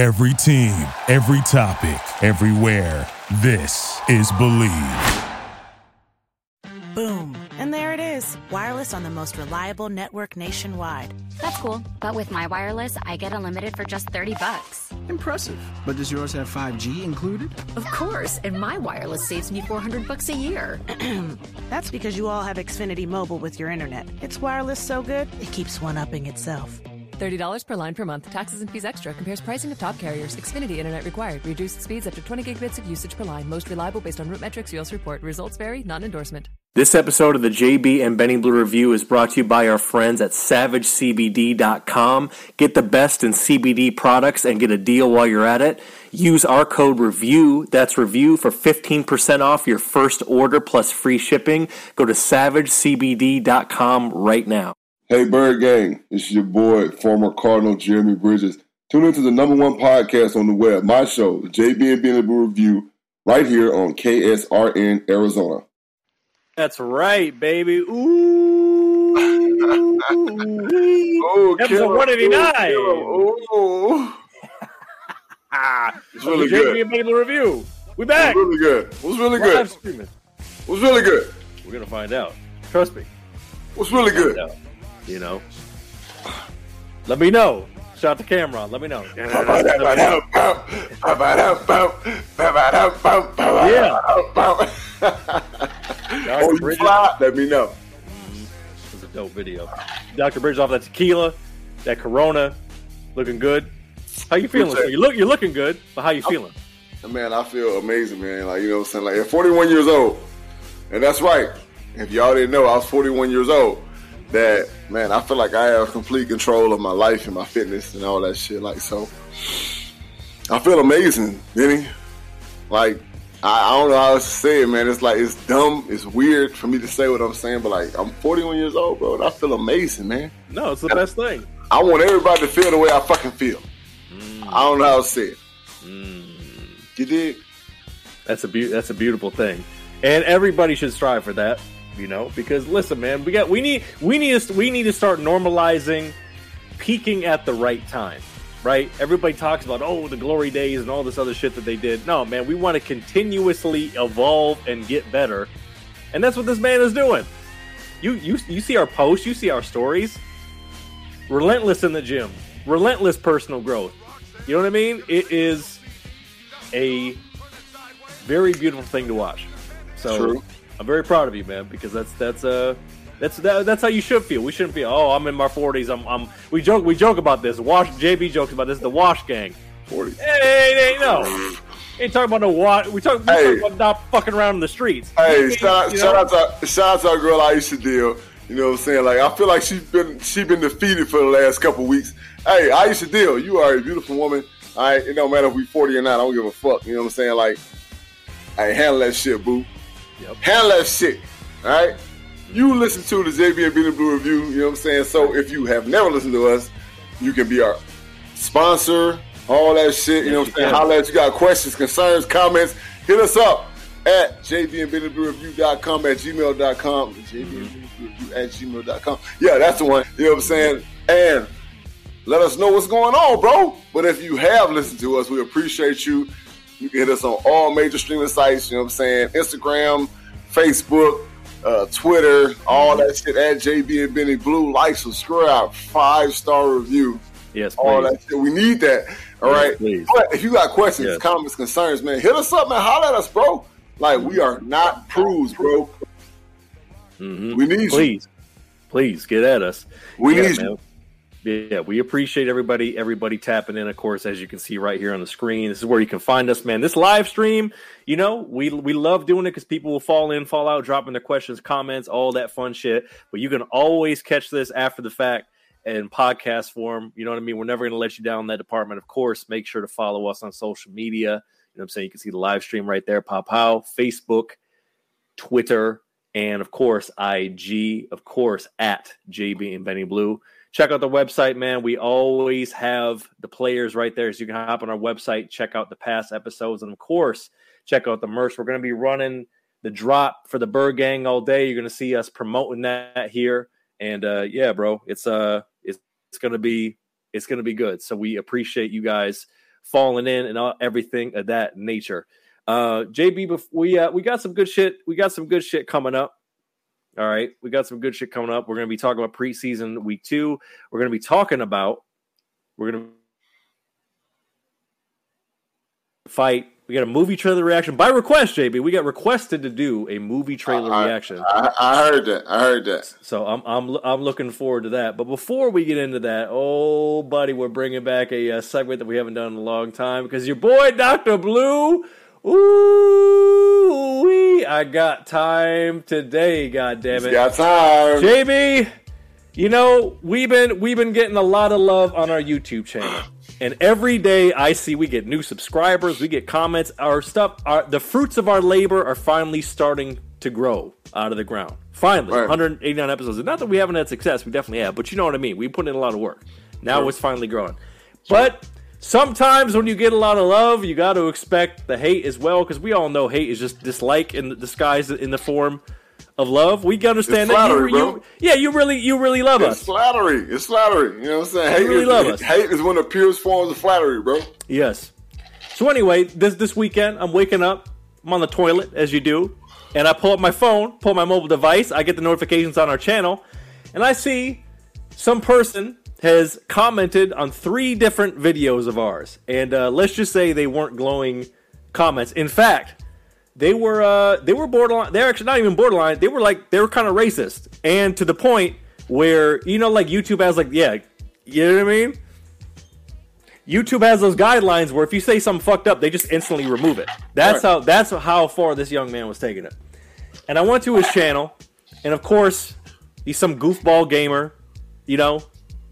Every team, every topic, everywhere. This is Believe. Boom. And there it is wireless on the most reliable network nationwide. That's cool. But with my wireless, I get unlimited for just 30 bucks. Impressive. But does yours have 5G included? Of course. And my wireless saves me 400 bucks a year. That's because you all have Xfinity Mobile with your internet. It's wireless so good, it keeps one upping itself. $30 per line per month. Taxes and fees extra. Compares pricing of top carriers. Xfinity Internet required. Reduced speeds up to 20 gigabits of usage per line. Most reliable based on RootMetrics. US report. Results vary. Not endorsement. This episode of the JB and Benny Blue Review is brought to you by our friends at SavageCBD.com. Get the best in CBD products and get a deal while you're at it. Use our code REVIEW, that's REVIEW, for 15% off your first order plus free shipping. Go to SavageCBD.com right now. Hey, Bird Gang, it's your boy, former Cardinal Jeremy Bridges. Tune into the number one podcast on the web, my show, the JB and Blue Review, right here on KSRN Arizona. That's right, baby. Oh, Ooh. oh, Episode 189. Ooh. it's really JB good. and Benny Blue Review. We back. It was really good. It was really good. Live It was really good. We're gonna find out. Trust me. It was really good. You know. Let me know. Shot the camera. Let me know. yeah. Oh, you fly? Let me know. Mm-hmm. It was a dope video. Dr. Bridges off that tequila, that Corona, looking good. How you feeling? Sir? You look, you're looking good, but how you feeling? Man, I feel amazing, man. Like, you know what I'm saying? Like, at 41 years old, and that's right. If y'all didn't know, I was 41 years old. That, man, I feel like I have complete control of my life and my fitness and all that shit. Like, so, I feel amazing, Benny. Like, I, I don't know how else to say it, man. It's like, it's dumb. It's weird for me to say what I'm saying, but like, I'm 41 years old, bro, and I feel amazing, man. No, it's the best thing. I want everybody to feel the way I fucking feel. Mm. I don't know how to say it. Mm. You did? That's a be- that's a beautiful thing, and everybody should strive for that. You know, because listen, man, we got we need we need to, we need to start normalizing peaking at the right time. Right? Everybody talks about oh the glory days and all this other shit that they did. No, man, we want to continuously evolve and get better, and that's what this man is doing. You you you see our posts, you see our stories. Relentless in the gym, relentless personal growth. You know what I mean? It is a very beautiful thing to watch. So True. I'm very proud of you, man, because that's that's uh that's that, that's how you should feel. We shouldn't be oh I'm in my 40s. I'm I'm we joke we joke about this. Wash JB jokes about this. The Wash Gang. 40. Hey, hey, hey no. Ain't talking about no wash. We talk, we Hey. talk about not fucking around in the streets. Hey, shout out, shout out to shout out to our girl i Aisha Deal. You know what I'm saying? Like I feel like she's been she's been defeated for the last couple weeks. Hey, i Aisha Deal, you are a beautiful woman. Right, it don't matter if we 40 or not. I don't give a fuck. You know what I'm saying? Like, I handle that shit, boo. Yep. Handle that shit. All right. You listen to the JB and Benny Blue review. You know what I'm saying? So if you have never listened to us, you can be our sponsor, all that shit. You know what I'm saying? can. Holla at you got questions, concerns, comments. Hit us up at jbandbennybluereview.com at gmail.com. at gmail.com. Yeah, that's the one. You know what I'm saying? And let us know what's going on, bro. But if you have listened to us, we appreciate you. You can hit us on all major streaming sites, you know what I'm saying? Instagram, Facebook, uh, Twitter, all that shit at JB and Benny Blue. Like, subscribe, five star review, Yes, all that shit. We need that. All Yes, right. please. But if you got questions, Yes. comments, concerns, man, hit us up, man. Holler at us, bro. Like, we are not prudes, bro. Mhm. We need you. please, please get at us. We Yeah, need man. you. Yeah, we appreciate everybody, everybody tapping in. Of course, as you can see right here on the screen, this is where you can find us, man. This live stream, you know, we we love doing it because people will fall in, fall out, dropping their questions, comments, all that fun shit. But you can always catch this after the fact in podcast form. You know what I mean? We're never going to let you down in that department. Of course, make sure to follow us on social media. You know what I'm saying? You can see the live stream right there, Pop How, Facebook, Twitter, and of course, IG, of course, at JB and Benny Blue. Check out the website, man. We always have the players right there. So you can hop on our website, check out the past episodes, and of course, check out the merch. We're going to be running the drop for the Bird Gang all day. You're going to see us promoting that here. And uh, yeah, bro, it's uh, it's, it's going to be it's going to be good. So we appreciate you guys falling in and all, everything of that nature. Uh, JB, we uh, we got some good shit. We got some good shit coming up. All right, we got some good shit coming up. We're going to be talking about preseason week two. We're going to be talking about we're going to fight. We got a movie trailer reaction by request, JB. We got requested to do a movie trailer I, reaction. I, I heard that. I heard that. So I'm I'm I'm looking forward to that. But before we get into that, oh buddy, we're bringing back a, uh segment that we haven't done in a long time because your boy Doctor Blue. Ooh, I got time today. God damn it, Got time. JB. You know we've been we've been getting a lot of love on our YouTube channel, and every day I see we get new subscribers, we get comments. Our stuff, our, the fruits of our labor are finally starting to grow out of the ground. Finally, Right. 189 episodes. And not that we haven't had success, we definitely have, but you know what I mean. We put in a lot of work. Now it's finally growing. But sometimes when you get a lot of love, you got to expect the hate as well, because we all know hate is just dislike in the disguise in the form of love. We understand It's that you, flattery, you, yeah, you really, you really love It's us. flattery. It's flattery. You know what I'm saying? Hate, really is, love us. hate is one of the purest forms of flattery, bro. Yes. So anyway, this this weekend, I'm waking up. I'm on the toilet as you do, and I pull up my phone, pull my mobile device. I get the notifications on our channel, and I see some person has commented on three different videos of ours, and uh, let's just say they weren't glowing comments. In fact, they were uh, they were borderline. They're actually not even borderline. They were like they were kind of racist, and to the point where you know, like YouTube has like yeah, you know what I mean. YouTube has those guidelines where if you say something fucked up, they just instantly remove it. That's Right. how that's how far this young man was taking it. And I went to his channel, and of course, he's some goofball gamer, you know,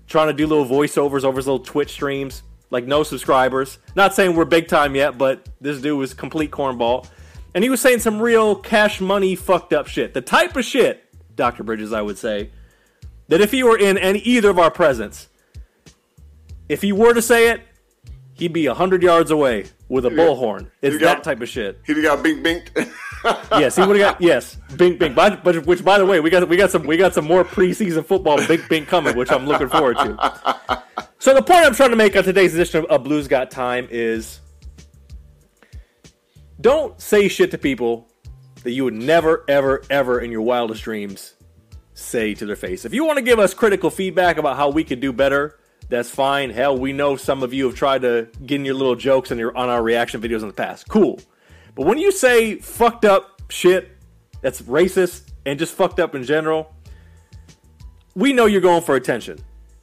trying to do little voiceovers over his little Twitch streams, like no subscribers. Not saying we're big time yet, but this dude was complete cornball. And he was saying some real cash money fucked up shit. The type of shit, Dr. Bridges, I would say, that if he were in any either of our presence, if he were to say it, he'd be a hundred yards away with a bullhorn. It's You got- that type of shit. He'd got bink binked. Yes, he would have got yes, bink bink. But, but which, by the way, we got we got some we got some more preseason football bink bink coming, which I'm looking forward to. So the point I'm trying to make on today's edition of, of Blues Got Time is, don't say shit to people that you would never ever ever in your wildest dreams say to their face. If you want to give us critical feedback about how we could do better, that's fine. Hell, we know some of you have tried to get in your little jokes on your on our reaction videos in the past. Cool. But when you say fucked up shit that's racist and just fucked up in general, we know you're going for attention.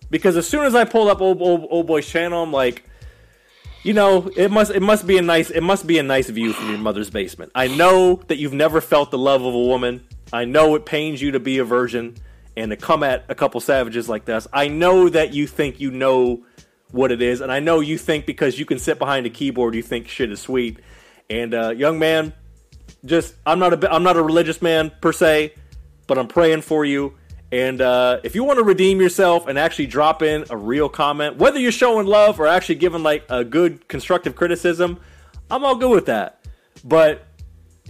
Because as soon as I pulled up old, old, old boy's channel, I'm like, you know, it must it must be a nice it must be a nice view from your mother's basement. I know that you've never felt the love of a woman. I know it pains you to be a virgin and to come at a couple savages like this. I know that you think you know what it is, and I know you think because you can sit behind a keyboard, you think shit is sweet. And uh, young man, just I'm not a I'm not a religious man per se, but I'm praying for you. And uh, if you want to redeem yourself and actually drop in a real comment, whether you're showing love or actually giving like a good constructive criticism, I'm all good with that. But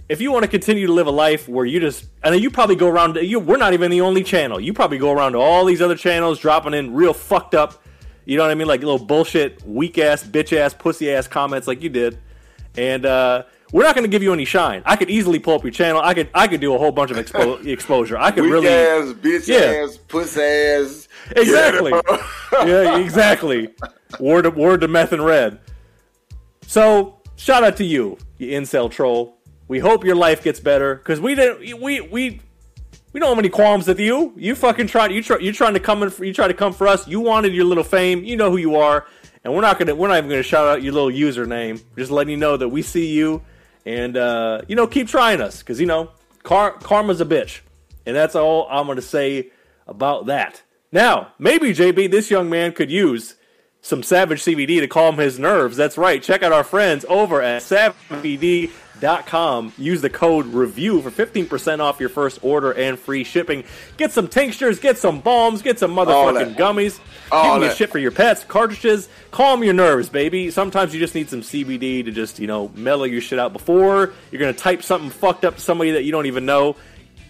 if you want to continue to live a life where you just, and you probably go around, you, we're not even the only channel. You probably go around to all these other channels dropping in real fucked up, you know what I mean, like little bullshit, weak ass, bitch ass, pussy ass comments like you did, and uh, we're not going to give you any shine. I could easily pull up your channel. I could, I could do a whole bunch of expo- exposure. I could Weak really, ass, bitch Yeah. ass, puss ass. Exactly. Yeah. yeah, exactly. Word to, word to meth and red. So shout out to you, you incel troll. We hope your life gets better because we didn't. We we we don't have any qualms with you. You fucking tried. You try. You're trying to come in. For, you try to come for us. You wanted your little fame. You know who you are, and we're not gonna. We're not even gonna shout out your little username. Just letting you know that we see you, and uh, you know keep trying us because you know car, karma's a bitch, and that's all I'm gonna say about that. Now, maybe JB, this young man could use some Savage CBD to calm his nerves. That's right. Check out our friends over at SavageCBD.com. Use the code REVIEW for 15% off your first order and free shipping. Get some tinctures, get some balms, get some motherfucking gummies. All Give me shit for your pets, cartridges. Calm your nerves, baby. Sometimes you just need some CBD to just, you know, mellow your shit out before you're going to type something fucked up to somebody that you don't even know.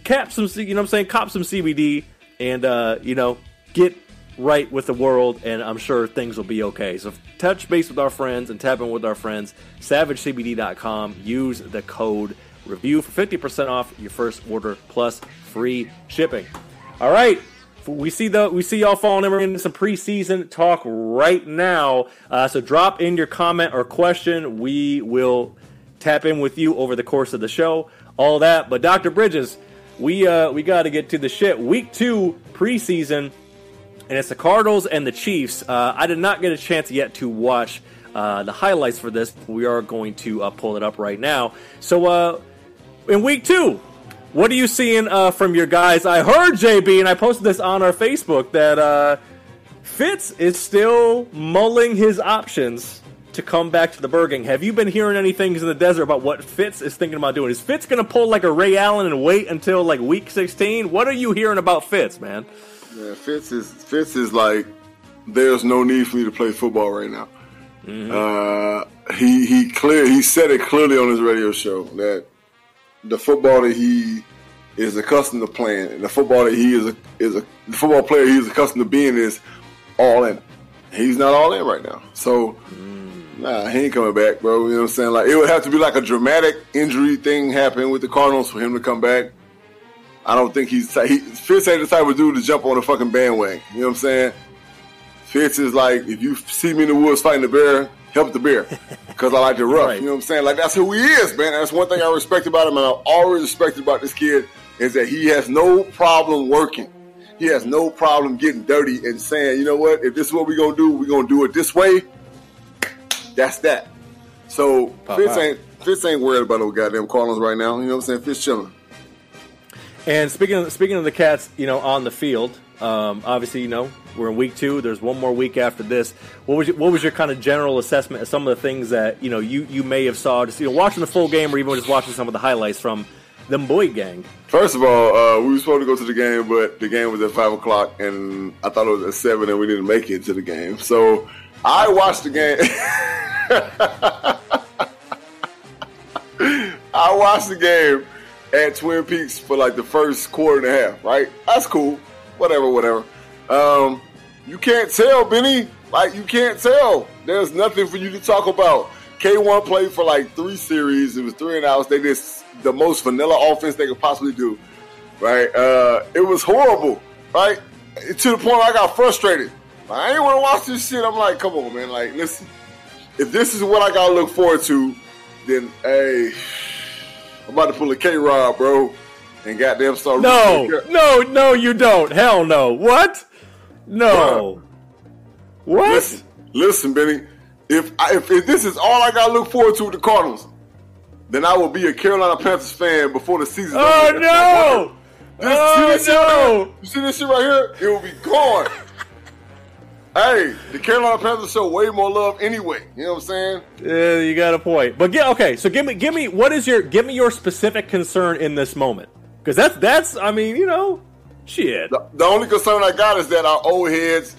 Cap some, you know what I'm saying? Cop some CBD and, uh, you know, get right with the world, and I'm sure things will be okay. So touch base with our friends and tap in with our friends. SavageCBD.com. Use the code review for 50% off your first order plus free shipping. All right. We see the we see y'all falling in. We're into some preseason talk right now. Uh, so drop in your comment or question. We will tap in with you over the course of the show. All that. But Dr. Bridges, we uh, we got to get to the shit. Week two preseason and it's the Cardinals and the Chiefs. Uh, I did not get a chance yet to watch uh, the highlights for this. We are going to uh, pull it up right now. So, uh, in week two, what are you seeing uh, from your guys? I heard JB, and I posted this on our Facebook that uh, Fitz is still mulling his options to come back to the Bird Gang. Have you been hearing any things in the desert about what Fitz is thinking about doing? Is Fitz going to pull like a Ray Allen and wait until like week 16? What are you hearing about Fitz, man? Yeah, Fitz is Fitz is like there's no need for you to play football right now. Mm-hmm. Uh, he he clear he said it clearly on his radio show that the football that he is accustomed to playing and the football that he is a, is a the football player he's accustomed to being is all in. He's not all in right now. So mm. nah, he ain't coming back, bro. You know what I'm saying? Like it would have to be like a dramatic injury thing happen with the Cardinals for him to come back. I don't think he's he, Fitz ain't the type of dude to jump on a fucking bandwagon. You know what I'm saying? Fitz is like, if you see me in the woods fighting the bear, help the bear, because I like to rough. Right. You know what I'm saying? Like that's who he is, man. That's one thing I respect about him, and I've always respected about this kid is that he has no problem working. He has no problem getting dirty and saying, you know what? If this is what we're gonna do, we're gonna do it this way. That's that. So Pop Fitz ain't Fitz ain't worried about no goddamn Cardinals right now. You know what I'm saying? Fitz chilling. And speaking of, speaking of the Cats, you know, on the field, um, obviously, you know, we're in week two. There's one more week after this. What was your, what was your kind of general assessment of some of the things that you know you, you may have saw just you know watching the full game or even just watching some of the highlights from the boy gang? First of all, uh, we were supposed to go to the game, but the game was at five o'clock, and I thought it was at seven, and we didn't make it to the game. So I watched the game. I watched the game at Twin Peaks for like the first quarter and a half, right? That's cool. Whatever, whatever. Um, you can't tell, Benny. Like, you can't tell. There's nothing for you to talk about. K1 played for like three series. It was three and outs. They did the most vanilla offense they could possibly do, right? Uh, it was horrible, right? To the point I got frustrated. I ain't want to watch this shit. I'm like, come on, man. Like, listen, if this is what I got to look forward to, then, hey, I'm about to pull a K Rod, bro, and goddamn start. No, no, no, you don't. Hell no. What? No. Bro. What? Listen, listen, Benny. If, I, if if this is all I got to look forward to with the Cardinals, then I will be a Carolina Panthers fan before the season. Oh no! This, oh see no! You see this shit right here? It will be gone. Hey, the Carolina Panthers show way more love anyway. You know what I'm saying? Yeah, you got a point. But get okay. So give me, give me, what is your, give me your specific concern in this moment? Because that's that's, I mean, you know, shit. The, the, only concern I got is that our old heads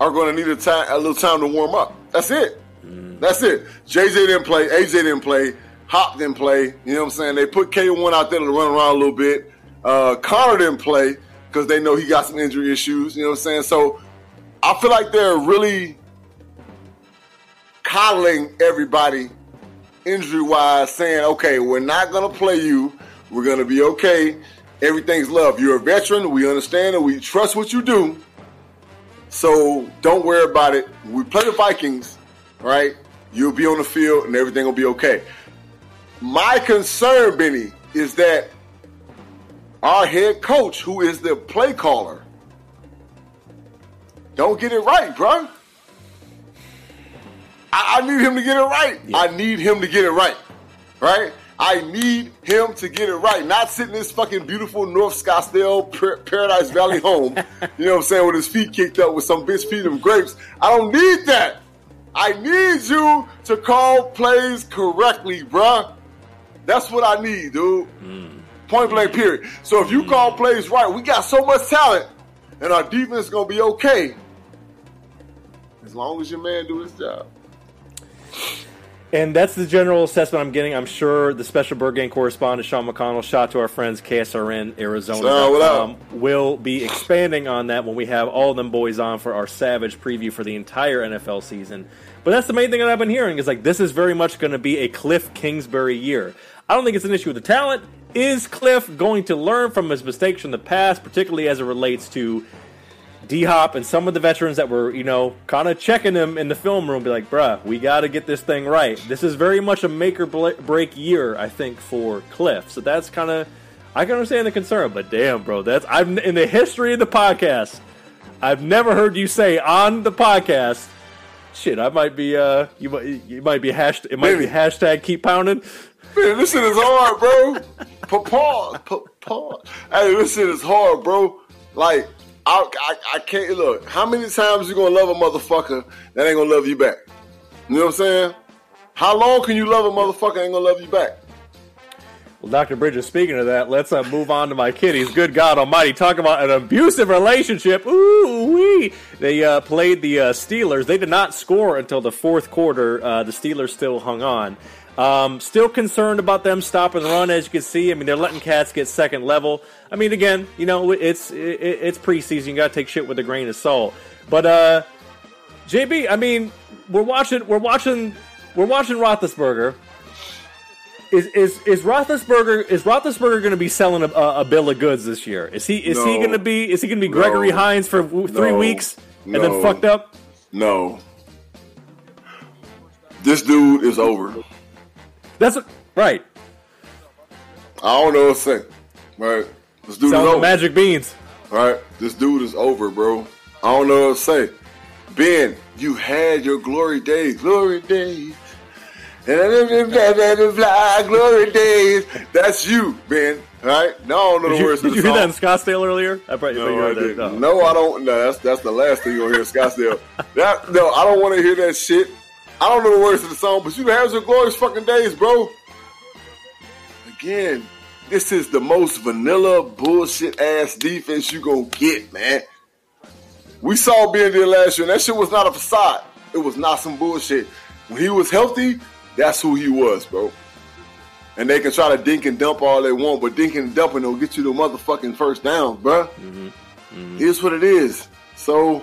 are going to need a time, a little time to warm up. That's it. Mm. That's it. JJ didn't play. AJ didn't play. Hop didn't play. You know what I'm saying? They put K1 out there to run around a little bit. Uh, Connor didn't play because they know he got some injury issues. You know what I'm saying? So I feel like they're really coddling everybody injury wise, saying, okay, we're not going to play you. We're going to be okay. Everything's love. You're a veteran. We understand and we trust what you do. So don't worry about it. We play the Vikings, right? You'll be on the field and everything will be okay. My concern, Benny, is that our head coach, who is the play caller, don't get it right, bro. I, I need him to get it right. Yeah. I need him to get it right. Right? I need him to get it right. Not sitting in this fucking beautiful North Scottsdale Paradise Valley home, you know what I'm saying, with his feet kicked up with some bitch feeding him grapes. I don't need that. I need you to call plays correctly, bruh. That's what I need, dude. Mm. Point blank, period. So if you mm. call plays right, we got so much talent, and our defense is gonna be okay long as your man do his job. And that's the general assessment I'm getting. I'm sure the special Bird Gang correspondent Sean McConnell, shot to our friends KSRN Arizona, up? um, will be expanding on that when we have all of them boys on for our Savage preview for the entire NFL season. But that's the main thing that I've been hearing is like this is very much going to be a Cliff Kingsbury year. I don't think it's an issue with the talent. Is Cliff going to learn from his mistakes from the past, particularly as it relates to D Hop and some of the veterans that were, you know, kind of checking him in the film room, be like, bruh, we got to get this thing right. This is very much a make or break year, I think, for Cliff. So that's kind of, I can understand the concern, but damn, bro, that's, I've, in the history of the podcast, I've never heard you say on the podcast, shit, I might be, uh, you might, you might be hashtag, it might be hashtag keep pounding. Man, this shit is hard, bro. Pa- Pause. Pa- Pause. Hey, this shit is hard, bro. Like, I, I, can't look. How many times you gonna love a motherfucker that ain't gonna love you back? You know what I'm saying? How long can you love a motherfucker ain't gonna love you back? Well, Dr. Bridges, speaking of that, let's uh, move on to my kitties. Good God Almighty, talk about an abusive relationship. Ooh wee! They uh, played the uh, Steelers. They did not score until the fourth quarter. Uh, the Steelers still hung on. Um, still concerned about them stopping the run, as you can see. I mean, they're letting cats get second level. I mean, again, you know, it's it, it's preseason. You got to take shit with a grain of salt. But uh, JB, I mean, we're watching, we're watching, we're watching Roethlisberger is is is Roethlisberger is Roethlisberger going to be selling a, a, a bill of goods this year? Is he is he going to be is he going to be Gregory No. Hines for three No. weeks and No. then fucked up? No. This dude is over. That's what, right. I don't know what to say. Right? This dude is Selling over. magic beans. Right? This dude is over, bro. I don't know what to say. Ben, you had your glory days. Glory days. Glory days. That's you, Ben. Right? No, I don't know Did the you, words did you hear that in. Scottsdale earlier? I probably No, I heard that. didn't. No, I don't. No, that's that's the last thing you'll hear in Scottsdale. that no, I don't want to hear that shit. I don't know the words to the song, but you have some glorious fucking days, bro. Again, this is the most vanilla bullshit ass defense you gonna get, man. We saw Ben there last year, and that shit was not a facade. It was not some bullshit. When he was healthy, that's who he was, bro. And they can try to dink and dump all they want, but dinking and dumping will get you the motherfucking first down downs, bruh. Mm-hmm. Mm-hmm. Here's what it is. So,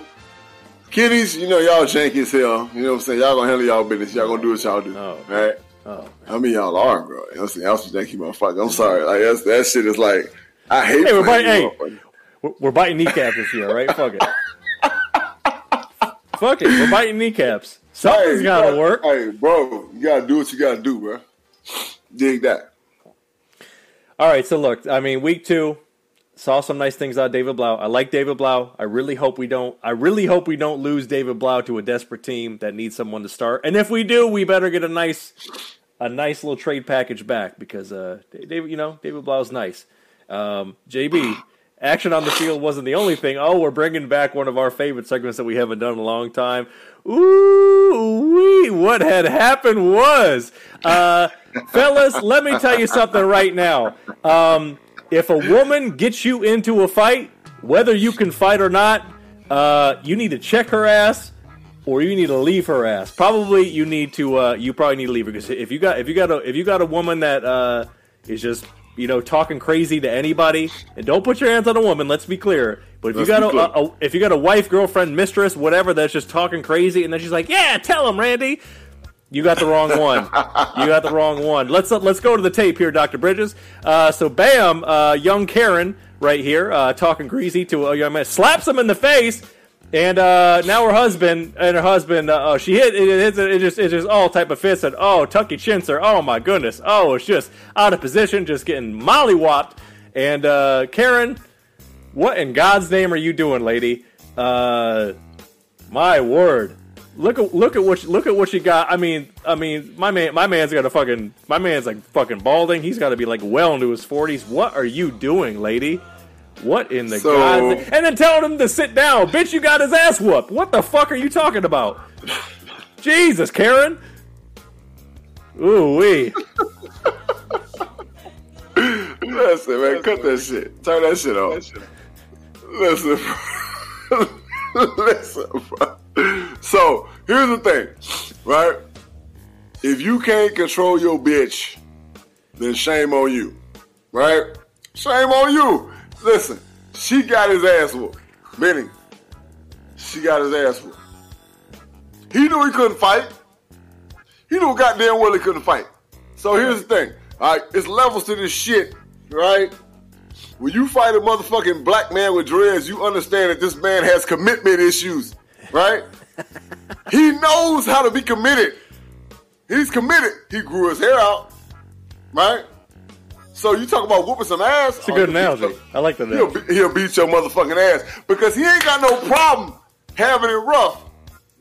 kiddies, you know y'all janky as hell. You know what I'm saying? Y'all gonna handle y'all business. Y'all gonna do what y'all do. Oh. Right? Oh, I mean, y'all are, bro. You know I'm saying? Y'all some janky motherfucker. I'm sorry. Like, that's, that shit is like, I hate Hey, we're biting, hey, we're, biting kneecaps this year, right? Fuck it. Fuck it. We're biting kneecaps. Something's Hey, got to bro, work. Hey, bro, you gotta do what you gotta do, bro. Dig that. All right, so look, I mean, week two saw some nice things out of David Blau. I like David Blau. I really hope we don't. I really hope we don't lose David Blau to a desperate team that needs someone to start. And if we do, we better get a nice, a nice little trade package back because, uh, David, you know, David Blau's nice. Um, JB, action on the field wasn't the only thing. Oh, we're bringing back one of our favorite segments that we haven't done in a long time. Ooh, wee! What had happened was, uh, fellas, let me tell you something right now. Um, if a woman gets you into a fight, whether you can fight or not, uh, you need to check her ass or you need to leave her ass. Probably you need to. Uh, you probably need to leave her because if you got if you got a if you got a woman that uh, is just you know talking crazy to anybody, and don't put your hands on a woman. Let's be clear. But if Let's you got a, a, a if you got a wife, girlfriend, mistress, whatever that's just talking crazy, and then she's like, "Yeah, tell him, Randy." You got the wrong one. you got the wrong one. Let's uh, let's go to the tape here, Doctor Bridges. Uh, so, bam, uh, young Karen right here uh, talking greasy to a young man, slaps him in the face, and uh, now her husband and her husband, uh, oh, she hit it, it, it, just just all type of fits and oh, Tucky Chinser, oh my goodness, oh, it's just out of position, just getting mollywopped, and uh, Karen, what in God's name are you doing, lady? Uh, my word. Look at look at what you, look at what you got. I mean, I mean, my man, my man's got a fucking my man's like fucking balding. He's got to be like well into his forties. What are you doing, lady? What in the So- god? And then telling him to sit down, bitch. You got his ass whooped. What the fuck are you talking about? Jesus, Karen. Ooh wee. Listen, man, cut that shit. Turn that shit off. Listen, bro. listen, bro. So here's the thing, right? if you can't control your bitch, then shame on you. Right? Shame on you. Listen, she got his ass whooped. Benny, she got his ass whooped. He knew he couldn't fight. He knew goddamn well he couldn't fight. So here's the thing. All right, it's levels to this shit, right? When you fight a motherfucking black man with dreads, you understand that this man has commitment issues, right? he knows how to be committed. He's committed. He grew his hair out, right? So you talk about whooping some ass. It's a good oh, analogy. I like that. He'll, be- he'll beat your motherfucking ass because he ain't got no problem having it rough.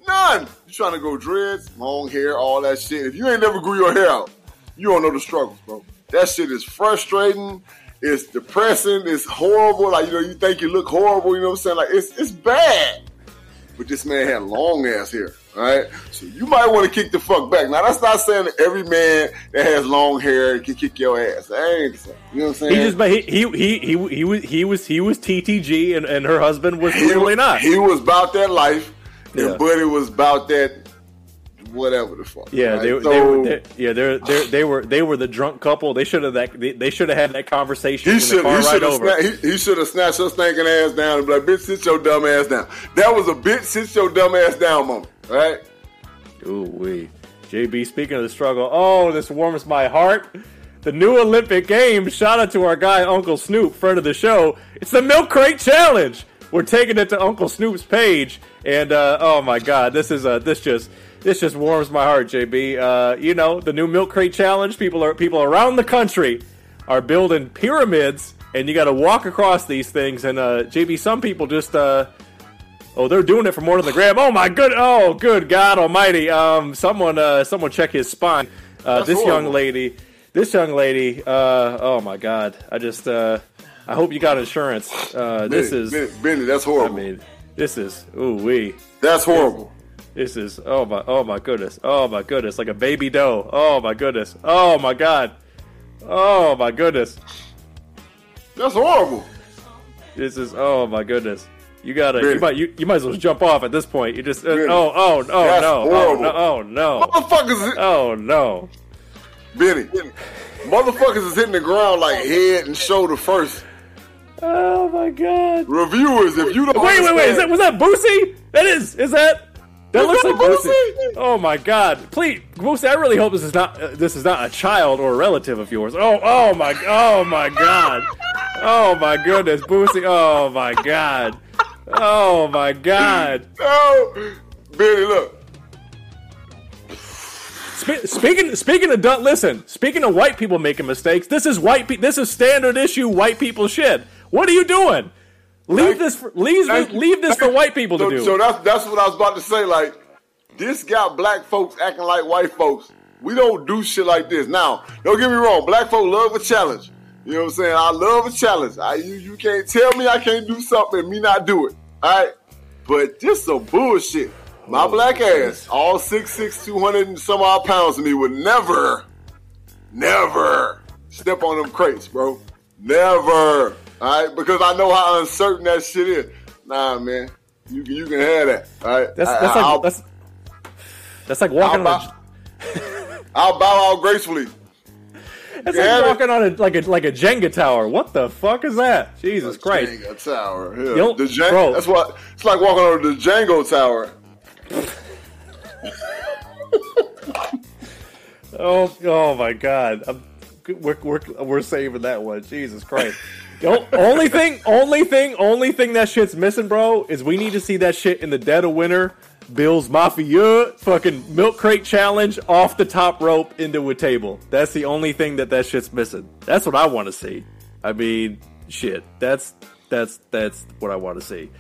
None. You trying to go dreads, long hair, all that shit. If you ain't never grew your hair out, you don't know the struggles, bro. That shit is frustrating. It's depressing. It's horrible. Like you know, you think you look horrible. You know what I'm saying? Like it's it's bad. But this man had long ass hair. All right, so you might want to kick the fuck back. Now that's not saying that every man that has long hair can kick your ass. That ain't the. You know what I'm saying? He just he he he he, he was he was he was TTG and, and her husband was he, clearly not. He was about that life, Yeah. and Buddy was about that whatever the fuck. Yeah, right? they, they were. They, yeah, they're, they're, they were. They were the drunk couple. They should have that. They, they should have had that conversation He should have sna- he, he should have snatched her stinking ass down and be like, "Bitch, sit your dumb ass down." That was a bitch, sit your dumb ass down moment, right? Ooh wee. JB, speaking of the struggle, oh, this warms my heart. The new Olympic Games. Shout out to our guy Uncle Snoop, friend of the show. It's the Milk Crate Challenge. We're taking it to Uncle Snoop's page, and uh, oh my God, this is uh, this just this just warms my heart, JB. Uh, you know the new Milk Crate Challenge. People are people around the country are building pyramids, and you got to walk across these things. And uh, JB, some people just uh, Oh, they're doing it for more than the gram. Oh my good. Oh, good God Almighty. Um, someone, uh, someone check his spine. Uh, That's this young lady, this young lady. Uh, oh my God. I just, uh, I hope you got insurance. Uh, this Benny, is, Benny, Benny, that's horrible. I mean, this is. Ooh wee. that's horrible. This is. Oh my. Oh my goodness. Oh my goodness. Like a baby doe. Oh my goodness. Oh my God. Oh my goodness. That's horrible. This is. Oh my goodness. You gotta. You might. You, you might as well jump off at this point. You just. Uh, oh. Oh. Oh That's no. Oh horrible. no. Oh no. Motherfuckers, Oh no. Benny, motherfuckers is hitting the ground like head and shoulder first. Oh my god. Reviewers, if you don't Wait, wait, wait. Is that was that Boosie? That is. Is that? That looks like Boosie. Oh my god. Please, Boosie. I really hope this is not. Uh, this is not a child or a relative of yours. Oh. Oh my. Oh my god. Oh my goodness, Boosie. Oh my god. Oh my god. No, Benny, look. Spe- speaking speaking of don't listen. Speaking of white people making mistakes, this is white. Pe- this is standard issue white people shit. What are you doing? Leave this. For, leave leave this for white people to So, do. so that's that's what I was about to say. Like, this got black folks acting like white folks. We don't do shit like this. Now, don't get me wrong. Black folk love a challenge. You know what I'm saying? I love a challenge. I you, you can't tell me I can't do something and me not do it. All right, but this some bullshit. My oh, black ass, all six six, two hundred and some odd pounds of me would never, never step on them crates, bro. Never. All right, because I know how uncertain that shit is. Nah, man, you can you can have that. All right, That's I- that's I'll, like that's that's like walking I'll on bow, I'll bow out gracefully. a, that's like walking on a like a like a Jenga tower. What the fuck is that? Jesus Christ! Jenga tower. Yeah. The Jan- bro. That's what it's like walking on the Django tower. Oh oh my God! I'm, we're, we're we're saving that one. Jesus Christ! Only thing, only thing, only thing that shit's missing, bro, is we need to see that shit in the dead of winter. Bills Mafia fucking milk crate challenge off the top rope into a table. That's the only thing that that shit's missing. That's what I want to see. I mean, shit. That's that's that's what I want to see.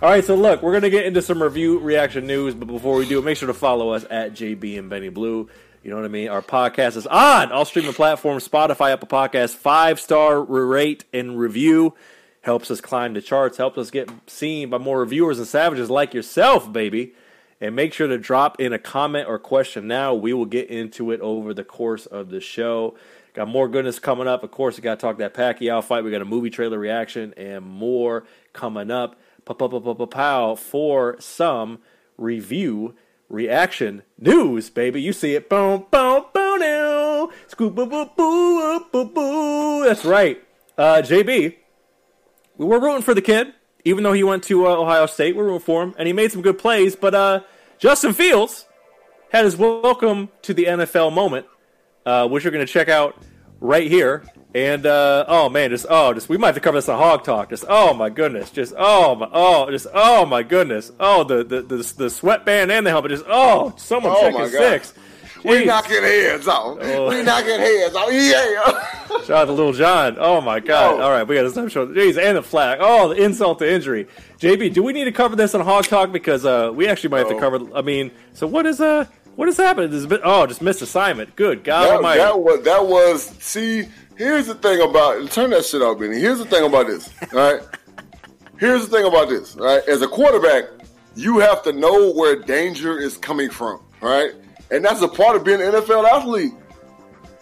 All right, so look, we're gonna get into some review reaction news, but before we do, make sure to follow us at JB and Benny Blue. You know what I mean? Our podcast is on all streaming platforms: Spotify, Apple Podcasts. Five star rate and review helps us climb the charts, helps us get seen by more reviewers and savages like yourself, baby. And make sure to drop in a comment or question now. We will get into it over the course of the show. Got more goodness coming up. Of course, we got to talk that Pacquiao fight. We got a movie trailer reaction and more coming up. Pow for some review reaction news, baby. You see it. Boom, boom, boom, now. Scoop boo boo boo boo boo. That's right. Uh, JB, we were rooting for the kid, even though he went to uh, Ohio State. We're rooting for him, and he made some good plays. But uh, Justin Fields had his welcome to the NFL moment, uh, which you're going to check out right here. And uh, oh man, just oh, just we might have to cover this on Hog Talk. Just oh my goodness, just oh my oh, just oh my goodness, oh the the the, the sweatband and the helmet, just oh someone Oh, check my his six. We Jeez. knocking heads off. Oh. We knocking heads off. Yeah. Shout out to Lil Jon. Oh my God! Yo. All right, we got to stop showing. Jeez, and the flag. Oh, the insult to injury. JB, do we need to cover this on Hog Talk because uh, we actually might have to cover? I mean, so what is uh what has happened? This oh, just missed assignment. Good God that, Almighty. that was that was. See, here's the thing about. Turn that shit off, Benny. Here's the thing about this. All right. Here's the thing about this. All right. As a quarterback, you have to know where danger is coming from. All right. And that's a part of being an NFL athlete.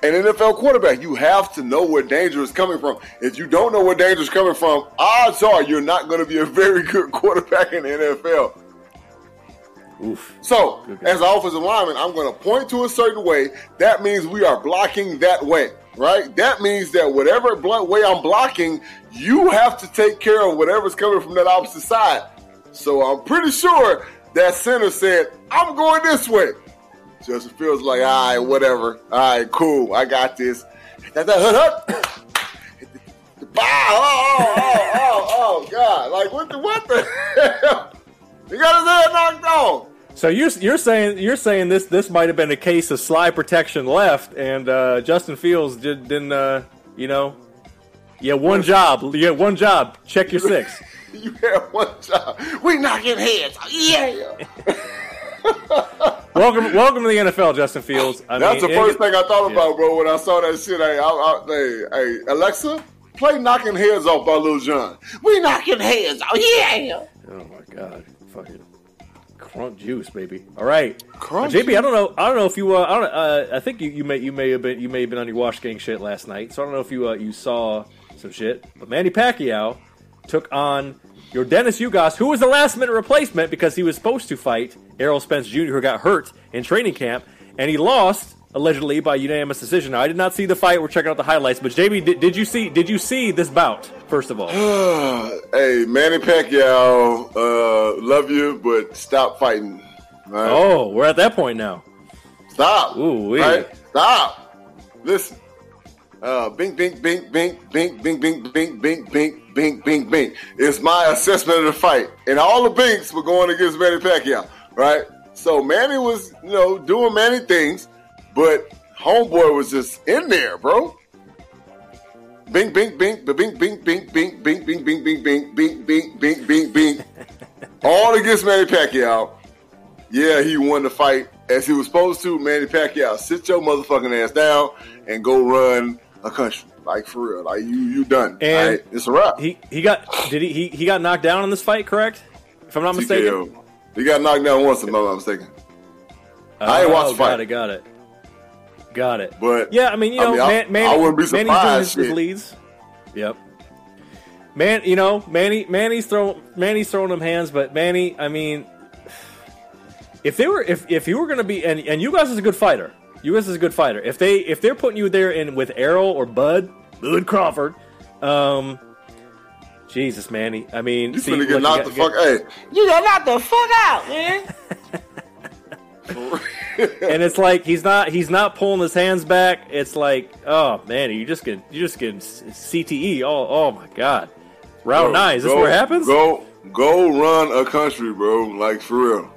An NFL quarterback, you have to know where danger is coming from. If you don't know where danger is coming from, odds are you're not going to be a very good quarterback in the NFL. Oof. So, as an offensive lineman, I'm going to point to a certain way. That means we are blocking that way, right? That means that whatever way I'm blocking, you have to take care of whatever's coming from that opposite side. So I'm pretty sure that center said, I'm going this way. Justin Fields like, all right, whatever. All right, cool. I got this. That, that, hut, hut. Bow. Oh, oh, oh, oh, God. Like, what the, what the hell? He got his head knocked off. So you're you're saying you're saying this this might have been a case of slide protection left, and uh, Justin Fields did, didn't uh, you know? Yeah, one job. You had one job. Check your six. You had one job. We knocking heads. Yeah. welcome, welcome to the NFL, Justin Fields. I That's mean, the first and- thing I thought yeah. about, bro, when I saw that shit. Hey, I, I, hey, hey, Alexa, play knocking heads off by Lil Jon. We knocking heads off. Yeah. Oh my god, fucking crunk juice, baby. All right, Crunk JB. I don't know. I don't know if you. Uh, I don't. Uh, I think you, you may you may have been you may have been on your wash gang shit last night. So I don't know if you uh, you saw some shit. But Manny Pacquiao took on Yordenis Ugás, who was the last minute replacement because he was supposed to fight Errol Spence Jr., who got hurt in training camp, and he lost allegedly by unanimous decision. Now I did not see the fight. We're checking out the highlights. But JB, did, did you see? Did you see this bout? First of all. hey, Manny Pacquiao, uh, love you, but stop fighting. Right? Oh, we're at that point now. Stop. Ooh-wee. Right? Stop. Listen. Uh, bing, bing, bing, bing, bing, bing, bing, bing, bing, bing, bing, bing, bing. It's my assessment of the fight. And all the binks were going against Manny Pacquiao, right? So Manny was, you know, doing Manny things, but Homeboy was just in there, bro. Bing, bing, bing, bing, bing, bing, bing, bing, bing, bing, bing, bing, bing, bing, bing, bing, bing. All against Manny Pacquiao. Yeah, he won the fight as he was supposed to. Manny Pacquiao, sit your motherfucking ass down and go run a country. Like for real, like you, you done. And right? it's a wrap. He he got did he, he he got knocked down in this fight, correct? If I'm not mistaken. TKO. He got knocked down once, if I'm not mistaken. I ain't watched Oh, the fight. Got it, got it, got it. But yeah, I mean, you I know, mean, Man, Manny, I wouldn't be Manny's doing surprised, his, his leads. Yep. Man, you know, Manny, Manny's throwing, Manny's throwing them hands, but Manny, I mean, if they were, if if you were going to be, and and Ugás is a good fighter, Ugás is a good fighter. If they if they're putting you there in with Errol or Bud, Bud Crawford, um, Jesus, Manny, I mean, you see, finna get look, knocked the got- fuck. Hey, You got knocked the fuck out, man. and it's like he's not he's not pulling his hands back. It's like, oh man, you just get you just getting CTE. Oh oh my god, round nine. Is this go- where it happens? Go, go, run a country, bro. Like for real.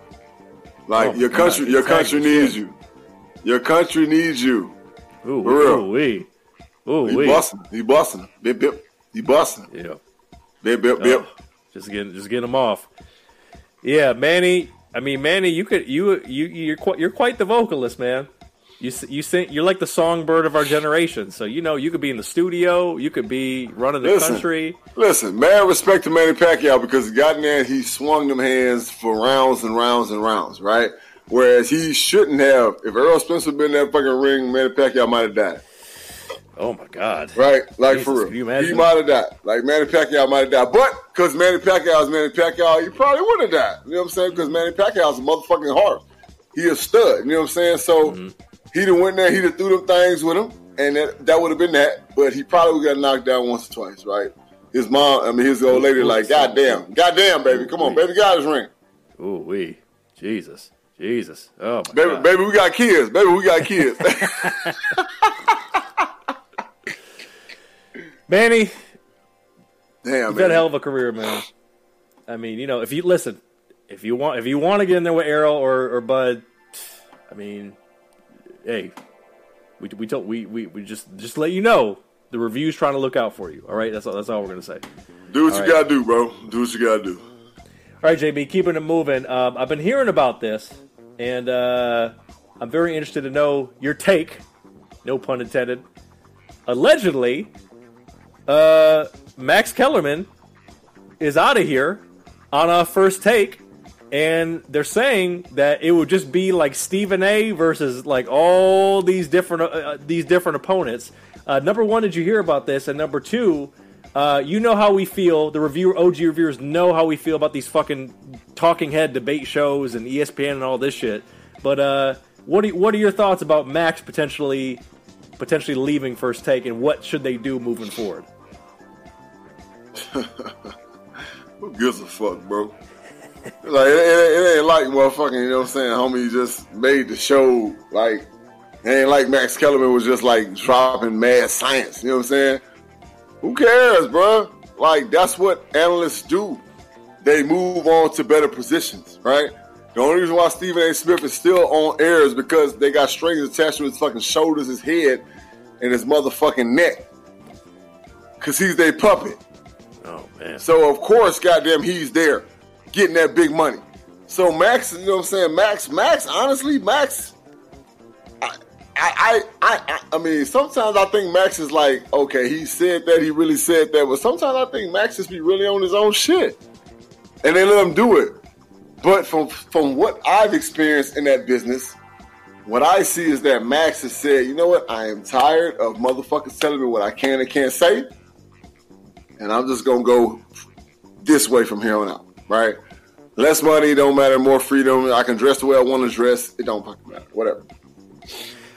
Like Oh, your country, he's your country shit. needs you. Your country needs you. Ooh, for real. ooh wee, ooh He wee. busting. He busting. Bip bip. He busting. Yeah, Bip bip Oh, bip. just getting just getting him off. Yeah, Manny. I mean, Manny, you could you you you're quite you're quite the vocalist, man. You you sing, you're like the songbird of our generation. So you know you could be in the studio, you could be running the Listen. country. Listen, man, respect to Manny Pacquiao because he got in there he swung them hands for rounds and rounds and rounds, right? Whereas he shouldn't have. If Earl Spencer been in that fucking ring, Manny Pacquiao might have died. Oh my god. Right? Like Jesus, for real. you imagine? He might have died. Like Manny Pacquiao might have died. But because Manny Pacquiao is Manny Pacquiao, he probably would have died. You know what I'm saying? Because Manny Pacquiao is a motherfucking horse. He a stud. You know what I'm saying? So Mm-hmm. he done went there, he'd have threw them things with him. and that, that would have been that. But he probably got knocked down once or twice, right? His mom, I mean, his old lady, like, God damn, God damn, baby, come on, baby, got his ring. Ooh wee, Jesus, Jesus. Oh my Baby, God. baby, we got kids. Baby, we got kids. Manny, Damn, you've man. had a hell of a career, man. I mean, you know, if you listen, if you want, if you want to get in there with Errol or, or Bud, I mean, hey, we we told we, we we just just let you know the review's trying to look out for you. All right, that's all. That's all we're gonna say. Do what All you right. gotta do, bro. Do what you gotta do. All right, JB, keeping it moving. Um, I've been hearing about this, and uh, I'm very interested to know your take. No pun intended. Allegedly, uh, Max Kellerman is out of here on a first take, and they're saying that it would just be like Stephen A. versus like all these different uh, uh, these different opponents. Uh, number one, did you hear about this? And number two, uh, you know how we feel. The reviewer, OG reviewers know how we feel about these fucking talking head debate shows and ESPN and all this shit. But uh, what are, what are your thoughts about Max potentially potentially leaving first take, and what should they do moving forward? Who gives a fuck, bro? like it, it, it ain't like motherfucking, you know what I'm saying, homie just made the show like it ain't like Max Kellerman was just like dropping mad science, you know what I'm saying? Who cares, bro? Like that's what analysts do. They move on to better positions, right? The only reason why Stephen A. Smith is still on air is because they got strings attached to his fucking shoulders, his head, and his motherfucking neck. Cause he's their puppet. Oh man. So of course, goddamn, he's there, getting that big money. So Max, you know what I'm saying? Max, Max, honestly, Max. I, I, I, I, mean, sometimes I think Max is like, okay, he said that, he really said that, but sometimes I think Max just be really on his own shit, and they let him do it. But from from what I've experienced in that business, what I see is that Max has said, you know what, I am tired of motherfuckers telling me what I can and can't say and I'm just gonna go this way from here on out, right? Less money, don't matter. More freedom. I can dress the way I want to dress. It don't fucking matter. Whatever.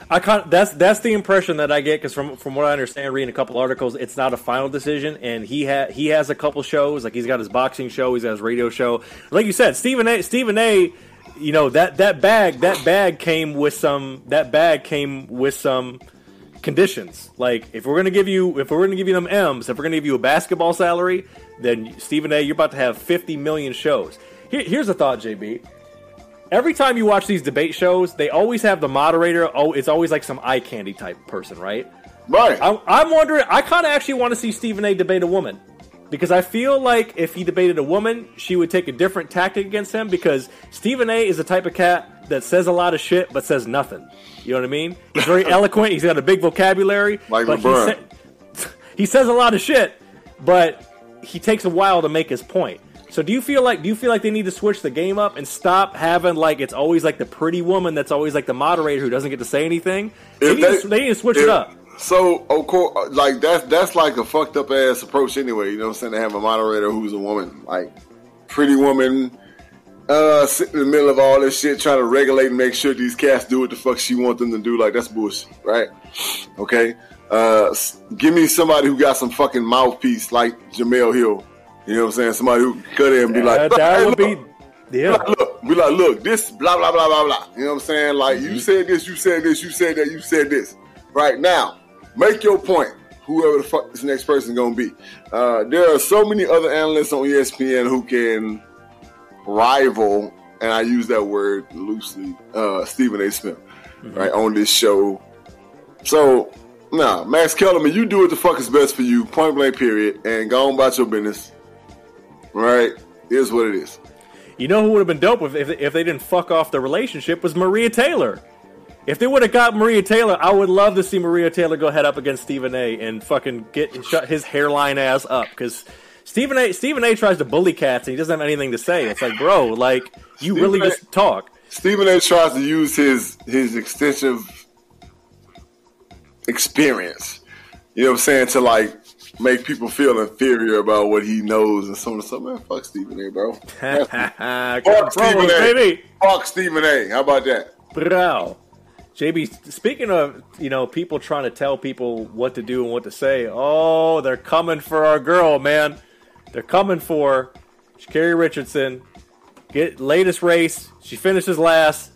I kind that's that's the impression that I get because from from what I understand, reading a couple articles, it's not a final decision, and he had he has a couple shows, like he's got his boxing show, he's got his radio show. Like you said, Stephen A. Stephen A. You know that that bag that bag came with some that bag came with some conditions. Like if we're gonna give you if we're gonna give you them M's, if we're gonna give you a basketball salary, then Stephen A. You're about to have 50 million shows. Here, here's a thought, JB every time you watch these debate shows, they always have the moderator. Oh, it's always like some eye candy type person, right? Right. I'm, I'm wondering. I kind of actually want to see Stephen A. debate a woman because I feel like if he debated a woman, she would take a different tactic against him. Because Stephen A. is the type of cat that says a lot of shit but says nothing. You know what I mean? He's very eloquent. He's got a big vocabulary. Like but he, sa- he says a lot of shit, but he takes a while to make his point. So do you feel like do you feel like they need to switch the game up and stop having like it's always like the pretty woman that's always like the moderator who doesn't get to say anything? They, If need, to, they need to switch it up. So, of course, like that's that's like a fucked up ass approach anyway. You know what I'm saying? To have a moderator who's a woman, like pretty woman, uh, sitting in the middle of all this shit, trying to regulate and make sure these cats do what the fuck she want them to do. Like that's bullshit, right? Okay, uh, give me somebody who got some fucking mouthpiece like Jemele Hill. You know what I'm saying? Somebody who cut in and be like, That- "Hey, would look, be yeah. like, look, be like, look, this blah blah blah blah blah. You know what I'm saying? Like you said this, you said this, you said that, you said this. Right now, make your point. Whoever the fuck this next person gonna be. Uh, there are so many other analysts on ESPN who can rival, and I use that word loosely, uh, Stephen A. Smith, right on this show. So, nah, Max Kellerman, you do what the fuck is best for you, point blank, period, and go on about your business. Right? Here's what it is. You know who would have been dope if, if if they didn't fuck off the relationship was Maria Taylor. If they would have got Maria Taylor, I would love to see Maria Taylor go head up against Stephen A. and fucking get shut his hairline ass up because Stephen A. Stephen A. tries to bully cats and he doesn't have anything to say. It's like, bro, like you really A- just talk. Stephen A. tries to use his his extensive experience, you know what I'm saying, to like make people feel inferior about what he knows and so on and so. Man, fuck Stephen A. Bro. Fuck fuck Stephen A. baby. Fuck Stephen A. How about that? Bro. JB, speaking of you know people trying to tell people what to do and what to say, oh, they're coming for our girl, man. They're coming for Sha'Carri Richardson. Get latest race. She finishes last.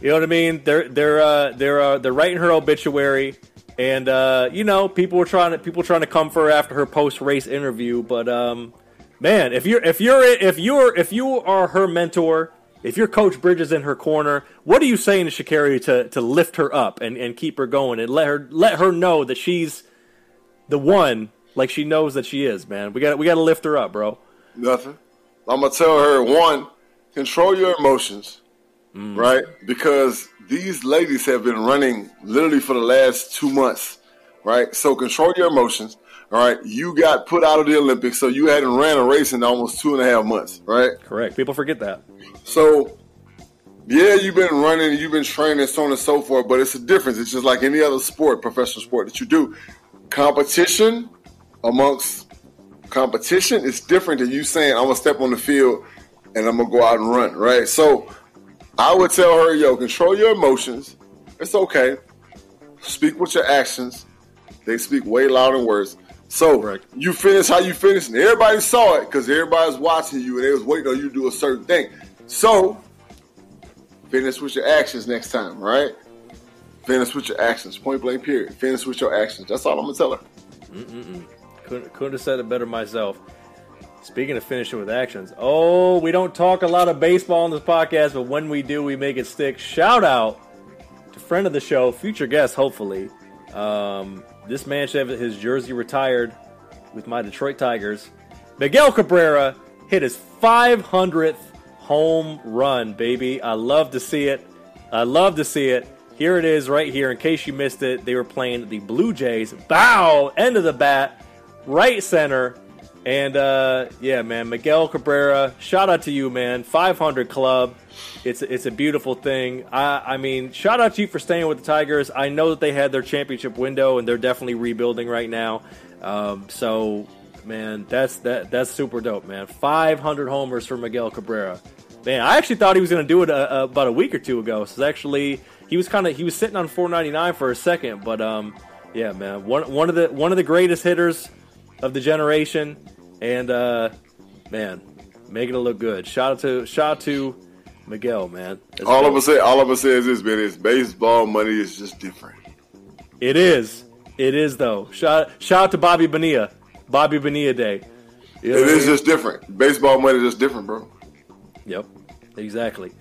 You know what I mean? They're they're uh, they're uh, they're writing her obituary, and uh, you know people were trying to people trying to come for her after her post race interview. But um, man, if you're if you're if you're if you are her mentor if your coach Bridges in her corner, what are you saying to Sha'Carri to to lift her up and, and keep her going and let her let her know that she's the one, like she knows that she is, man. We got we got to lift her up, bro. Nothing. I'm gonna tell her one, control your emotions, mm. right? Because these ladies have been running literally for the last two months, right? So control your emotions. All right, you got put out of the Olympics, so you hadn't ran a race in almost two and a half months, right? Correct. People forget that. So, yeah, you've been running, you've been training, so on and so forth, but it's a difference. It's just like any other sport, professional sport that you do. Competition amongst competition is different than you saying, I'm gonna step on the field and I'm gonna go out and run, right? So, I would tell her, yo, control your emotions. It's okay. Speak with your actions. They speak way louder than words. So right. you finish how you finish, and everybody saw it because everybody's watching you and they was waiting on you to do a certain thing. So finish with your actions next time, right? Finish with your actions. Point blank. Period. Finish with your actions. That's all I'm gonna tell her. Mm-mm-mm. Couldn't couldn't have said it better myself. Speaking of finishing with actions, oh, we don't talk a lot of baseball on this podcast, but when we do, we make it stick. Shout out to friend of the show, future guest, hopefully, um, this man should have his jersey retired with my Detroit Tigers. Miguel Cabrera hit his 500th home run, baby. I love to see it. I love to see it. Here it is right here. In case you missed it, they were playing the Blue Jays. Bow! End of the bat. Right center. And uh, yeah, man, Miguel Cabrera, shout out to you, man. 500 club. It's it's a beautiful thing. I, I mean, shout out to you for staying with the Tigers. I know that they had their championship window and they're definitely rebuilding right now. Um, so, man, that's that that's super dope, man. 500 homers for Miguel Cabrera. Man, I actually thought he was going to do it a, uh, a, about a week or two ago. So actually, he was kind of he was sitting on 499 for a second, but um, yeah, man, one one of the one of the greatest hitters of the generation, and uh, man, making it look good. Shout out to shout out to Miguel, man. That's all of us say, all of us say is this, man. it's baseball money is just different. It is. It is though. Shout shout out to Bobby Bonilla. Bobby Bonilla Day. You know it is just different. Baseball money is just different, bro. Yep. Exactly.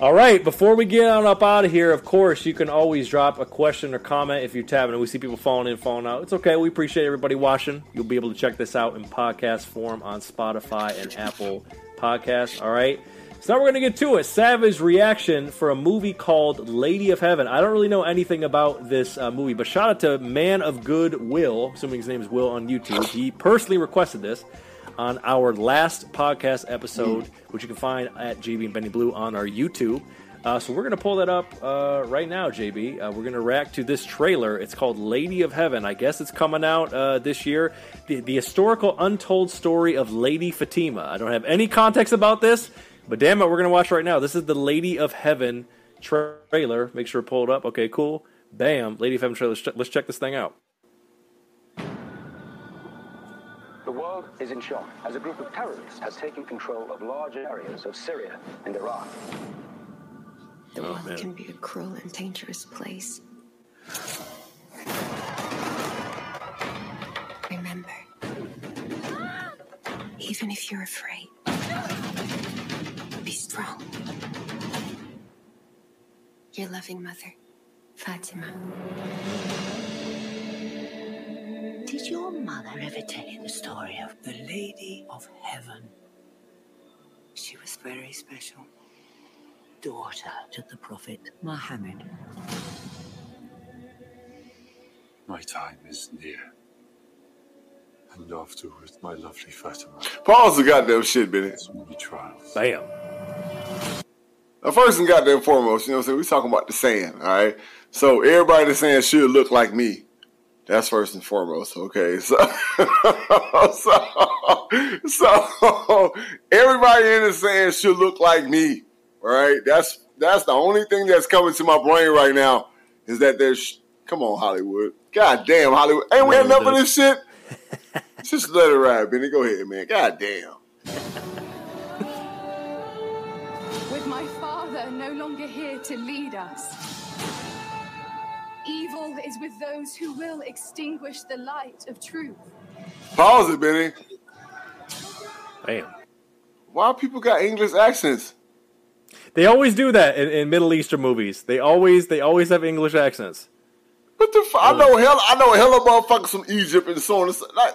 All right, before we get on up out of here, of course, you can always drop a question or comment if you're tabbing. and we see people falling in, falling out. It's okay. We appreciate everybody watching. You'll be able to check this out in podcast form on Spotify and Apple Podcasts. All right. So now we're going to get to it. Savage reaction for a movie called Lady of Heaven. I don't really know anything about this uh, movie, but shout out to Man of Good Will, assuming his name is Will on YouTube. He personally requested this on our last podcast episode, mm. which you can find at JB and Benny Blue on our YouTube. Uh, so we're going to pull that up uh, right now, JB. Uh, we're going to react to this trailer. It's called Lady of Heaven. I guess it's coming out uh, this year. The, the historical untold story of Lady Fatima. I don't have any context about this. But damn it, we're gonna watch right now. This is the Lady of Heaven trailer. Make sure to pull it up. Okay, cool. Bam, Lady of Heaven trailer. Let's check this thing out. Is in shock as a group of terrorists has taken control of large areas of Syria and Iraq. The oh, world man. can be a cruel and dangerous place. Remember, even if you're afraid, be strong. Your loving mother, Fatima. Did your mother ever tell you the story of the Lady of Heaven? She was very special. Daughter to the Prophet Muhammad. My time is near. And afterwards, my lovely Fatima. Pause the goddamn shit, Bennett. Trials. Bam. Now, first and goddamn foremost, you know what I'm saying? We talking about the sand, all right? So everybody that's saying should look like me. That's first and foremost, okay? So, so, so everybody in the sand should look like me, all right? That's That's the only thing that's coming to my brain right now is that there's. Come on, Hollywood. God damn, Hollywood. Ain't we enough of this shit? Just let it ride, Benny. Go ahead, man. God damn. With my father no longer here to lead us, evil is with those who will extinguish the light of truth. Pause it, Benny. Damn. Why people got English accents? They always do that in, in Middle Eastern movies. They always they always have English accents. What the fuck? I know hell. I know hella motherfuckers from Egypt and so on and so. Like,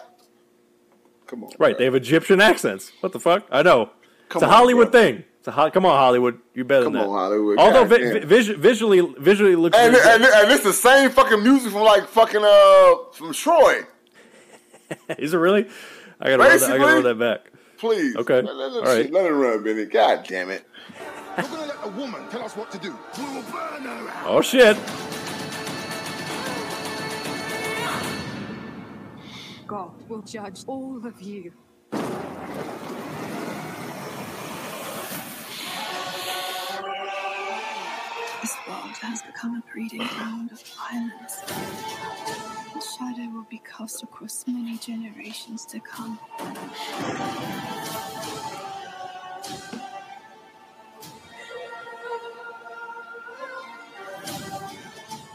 come on. Right, they have Egyptian accents. What the fuck? I know. Come it's a on, Hollywood bro. thing. It's a ho- come on Hollywood. You better Come than that. on, Hollywood. Although God vi- vi- visu- visually visually it looks And, really and, and it's the same fucking music from like fucking uh from Troy. Is it really? I gotta roll that, I gotta roll that back. Please. Okay. Let, let, All let, right. let it run, Benny. God damn it. You're gonna let a woman tell us what to do. We will burn her out. Oh shit. God will judge all of you. World has become a breeding ground of violence. The shadow will be cast across many generations to come.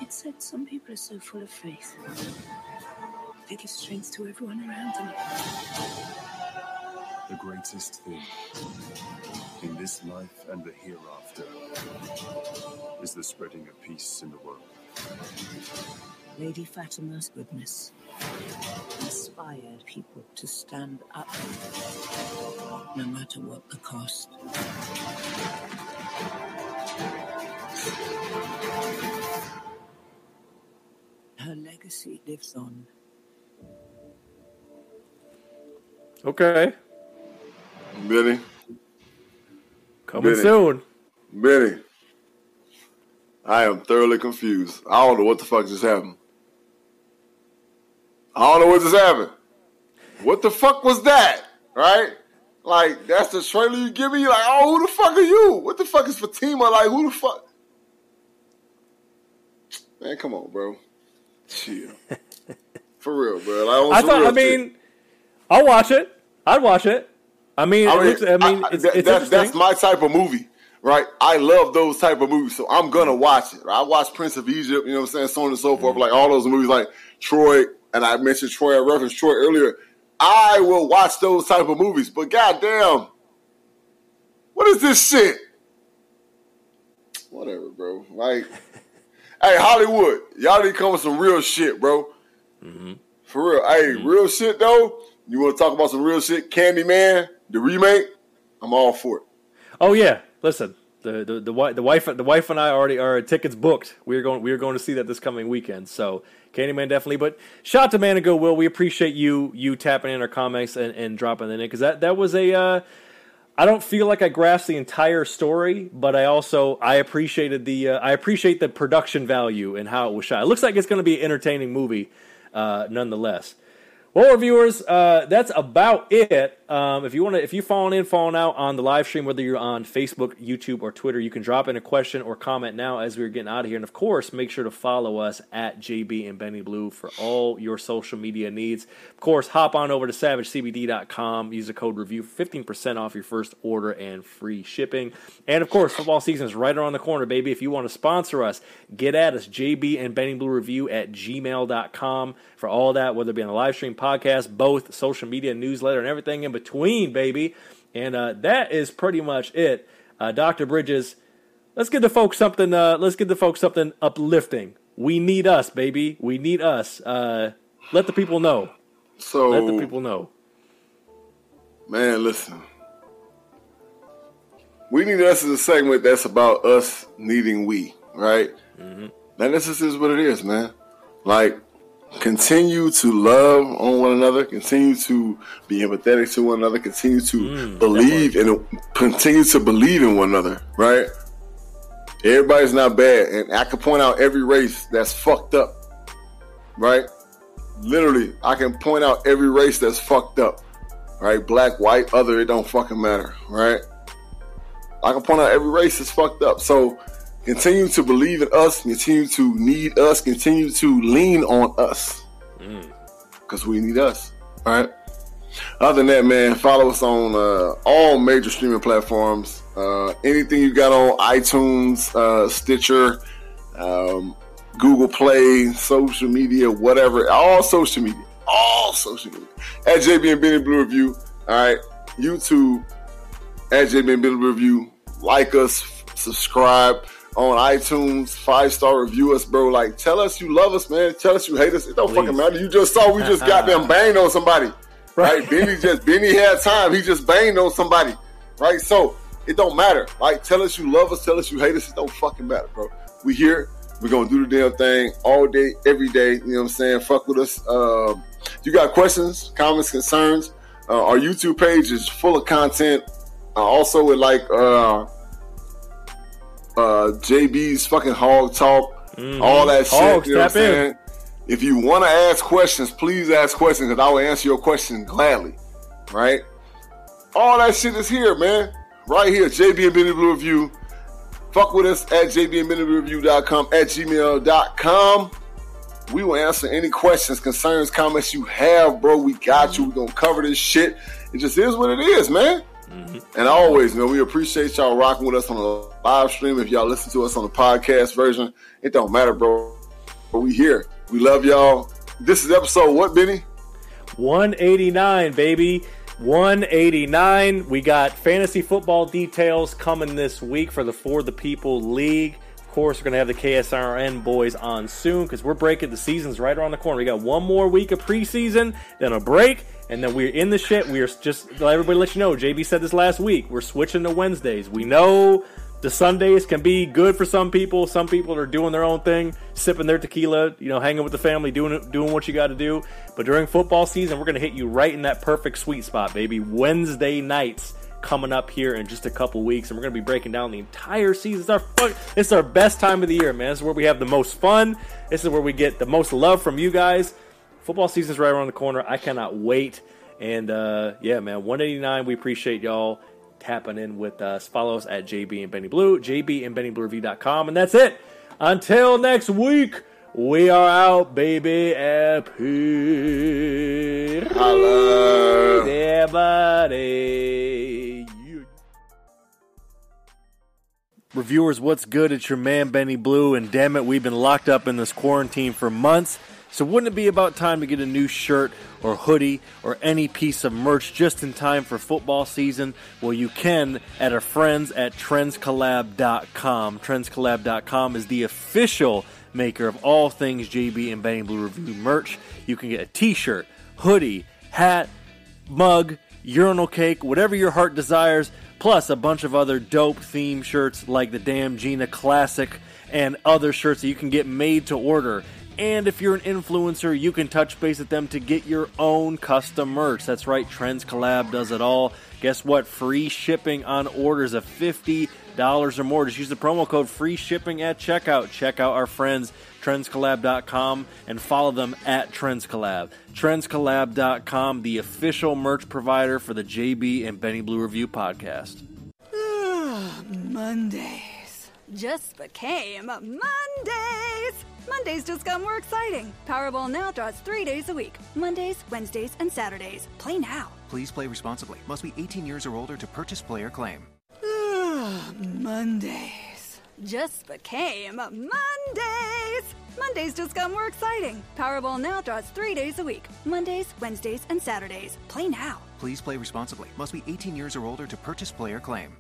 It said some people are so full of faith. They give strength to everyone around them. The greatest thing in this life and the hereafter is the spreading of peace in the world. Lady Fatima's goodness inspired people to stand up, no matter what the cost. Her legacy lives on. Okay. Benny. Coming Benny. soon. Benny. I am thoroughly confused. I don't know what the fuck just happened. I don't know what just happened. What the fuck was that? Right? Like, that's the trailer you give me? You're like, oh, who the fuck are you? What the fuck is Fatima? Like, who the fuck? Man, come on, bro. Chill. For real, bro. Like, I thought. I mean, I'll watch it. I'd watch it. I mean, I it mean, looks, I mean, I- it's, that- it's that's, that's my type of movie, right? I love those type of movies, so I'm gonna watch it. I watch Prince of Egypt, you know what I'm saying, so on and so forth, Mm-hmm. like all those movies, like Troy, and I mentioned Troy, I referenced Troy earlier. I will watch those type of movies, but goddamn, what is this shit? Whatever, bro. Like, hey, Hollywood, y'all need to come with some real shit, bro. Mm-hmm. For real. Hey, real shit though. You want to talk about some real shit? Candyman, the remake. I'm all for it. Oh yeah, listen. The, the the wife the wife the wife and I already are tickets booked. We're going we're going to see that this coming weekend. So Candyman definitely. But shout out to Man of Good Will. We appreciate you you tapping in our comments and, and dropping in because that that was a. Uh, I don't feel like I grasped the entire story, but I also I appreciated the uh, I appreciate the production value and how it was shot. It looks like it's going to be an entertaining movie, uh, nonetheless. Well, viewers, uh, that's about it. Um, if you want to, if you've fallen in, fallen out on the live stream, whether you're on Facebook, YouTube, or Twitter, you can drop in a question or comment now as we're getting out of here. And of course, make sure to follow us at JB and Benny Blue for all your social media needs. Of course, hop on over to SavageCBD.com. Use the code review for 15% off your first order and free shipping. And of course, football season is right around the corner, baby. If you want to sponsor us, get at us, JB and Benny Blue Review at gmail.com for all that, whether it be on a live stream podcast, both social media, newsletter, and everything in between, baby. And uh, that is pretty much it. Uh, Dr. Bridges, let's give the folks something. Uh, let's give the folks something uplifting. We need us, baby. We need us. Uh, let the people know. So let the people know. Man, listen. We need us is a segment that's about us needing we, right? Mm-hmm. That this is what it is, man. Like, continue to love on one another, continue to be empathetic to one another, continue to Mm, believe and continue to believe in one another, right? Everybody's not bad, and I can point out every race that's fucked up, right? Literally, I can point out every race that's fucked up, right? Black, white, other, it don't fucking matter, right? I can point out every race is fucked up. So continue to believe in us, continue to need us, continue to lean on us. Because we need us. All right. Other than that, man, follow us on uh, all major streaming platforms. Uh, anything you got on iTunes, uh, Stitcher, um, Google Play, social media, whatever, all social media, all social media. At JB and Benny Blue Review. All right. YouTube at JB and Benny Blue Review. Like us, subscribe on iTunes, five star review us, bro. Like, tell us you love us, man. Tell us you hate us. It don't fucking matter. You just saw we just got them banged on somebody, right? Benny just Benny had time. He just banged on somebody, right? So it don't matter. Like, tell us you love us. Tell us you hate us. It don't fucking matter, bro. We here. We're gonna do the damn thing all day, every day. You know what I'm saying? Fuck with us. Um, you got questions, comments, concerns? Uh, our YouTube page is full of content. Uh, also, with like uh, uh, JB's fucking hog talk, Mhm. all that shit. You know what I'm in. saying? If you want to ask questions, please ask questions because I will answer your question gladly. Right? All that shit is here, man. Right here, JB and Benny Blue Review. Fuck with us at jbandbennyreview.com, at gmail.com. We will answer any questions, concerns, comments you have, bro. We got you. We're going to cover this shit. It just is what it is, man. Mm-hmm. And always, man, we appreciate y'all rocking with us on the live stream. If y'all listen to us on the podcast version, it don't matter, bro. But we here. We love y'all. This is episode what, Benny? 189, baby. 189. We got fantasy football details coming this week for the For the People League. Of course, we're going to have the KSRN boys on soon because we're breaking the seasons right around the corner. We got one more week of preseason, then a break, and then we're in the shit. We are just, let everybody let you know, JB said this last week. We're switching to Wednesdays. We know the Sundays can be good for some people. Some people are doing their own thing, sipping their tequila, you know, hanging with the family, doing doing what you got to do. But during football season, we're going to hit you right in that perfect sweet spot, baby. Wednesday nights coming up here in just a couple weeks, and we're going to be breaking down the entire season. It's our fun, it's our best time of the year, man. This is where we have the most fun. This is where we get the most love from you guys. Football season's right around the corner. I cannot wait. And uh, yeah, man, 189. We appreciate y'all tapping in with us. Follow us at JB and Benny Blue, JB and Benny BennyBlueReview.com. And that's it. Until next week, we are out, baby. Happy. Holla. Yeah, Reviewers, what's good? It's your man Benny Blue, and damn it, we've been locked up in this quarantine for months. So wouldn't it be about time to get a new shirt or hoodie or any piece of merch just in time for football season? Well, you can at our friends at trendscollab.com. Trendscollab.com is the official maker of all things JB and Benny Blue Review merch. You can get a t-shirt, hoodie, hat, mug, urinal cake, whatever your heart desires, plus a bunch of other dope theme shirts like the Damn Gina Classic and other shirts that you can get made to order. And if you're an influencer, you can touch base with them to get your own custom merch. That's right, Trends Collab does it all. Guess what? Free shipping on orders of $50 or more. Just use the promo code free shipping at checkout. Check out our friends trendscollab.com and follow them at trendscollab. Trendscollab.com, the official merch provider for the JB and Benny Blue Review podcast. Ah, Mondays just became Mondays. Mondays just got more exciting. Powerball now draws three days a week Mondays, Wednesdays, and Saturdays. Play now. Please play responsibly. Must be 18 years or older to purchase player claim. Ah, Mondays just became Mondays. Mondays just got more exciting. Powerball now draws three days a week Mondays, Wednesdays, and Saturdays. Play now. Please play responsibly. Must be 18 years or older to purchase player claim.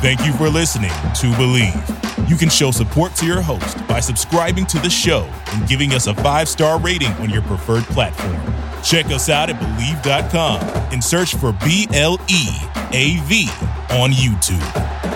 Thank you for listening to Bleav. You can show support to your host by subscribing to the show and giving us a five star rating on your preferred platform. Check us out at Bleav.com and search for B L E A V on YouTube.